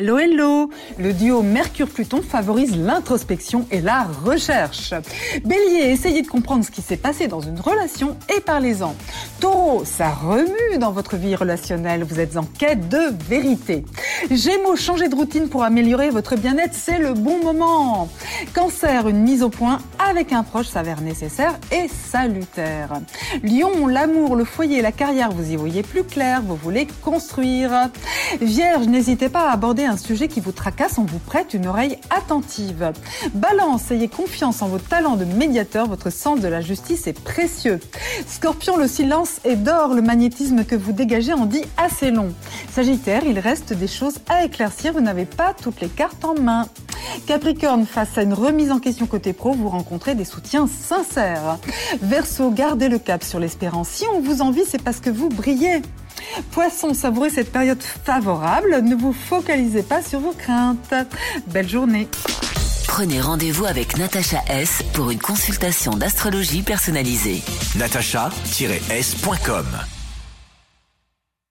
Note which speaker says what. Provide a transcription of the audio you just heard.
Speaker 1: Hello hello Le duo Mercure-Pluton favorise l'introspection et la recherche. Bélier, essayez de comprendre ce qui s'est passé dans une relation et parlez-en. Taureau, ça remue dans votre vie relationnelle, vous êtes en quête de vérité. Gémeaux, changez de routine pour améliorer votre bien-être, c'est le bon moment. Cancer, une mise au point avec un proche s'avère nécessaire et salutaire. Lion, l'amour, le foyer, la carrière, vous y voyez plus clair, vous voulez construire. Vierge, n'hésitez pas à aborder un sujet qui vous tracasse, on vous prête une oreille attentive. Balance, ayez confiance en vos talents de médiateur, votre sens de la justice est précieux. Scorpion, le silence est d'or, le magnétisme que vous dégagez en dit assez long. Sagittaire, il reste des choses à éclaircir, vous n'avez pas toutes les cartes en main. Capricorne, face à une remise en question côté pro, vous rencontrez des soutiens sincères. Verseau, gardez le cap sur l'espérance. Si on vous envie, c'est parce que vous brillez. Poisson, savourez cette période favorable. Ne vous focalisez pas sur vos craintes. Belle journée.
Speaker 2: Prenez rendez-vous avec Natacha S pour une consultation d'astrologie personnalisée.
Speaker 3: natacha-s.com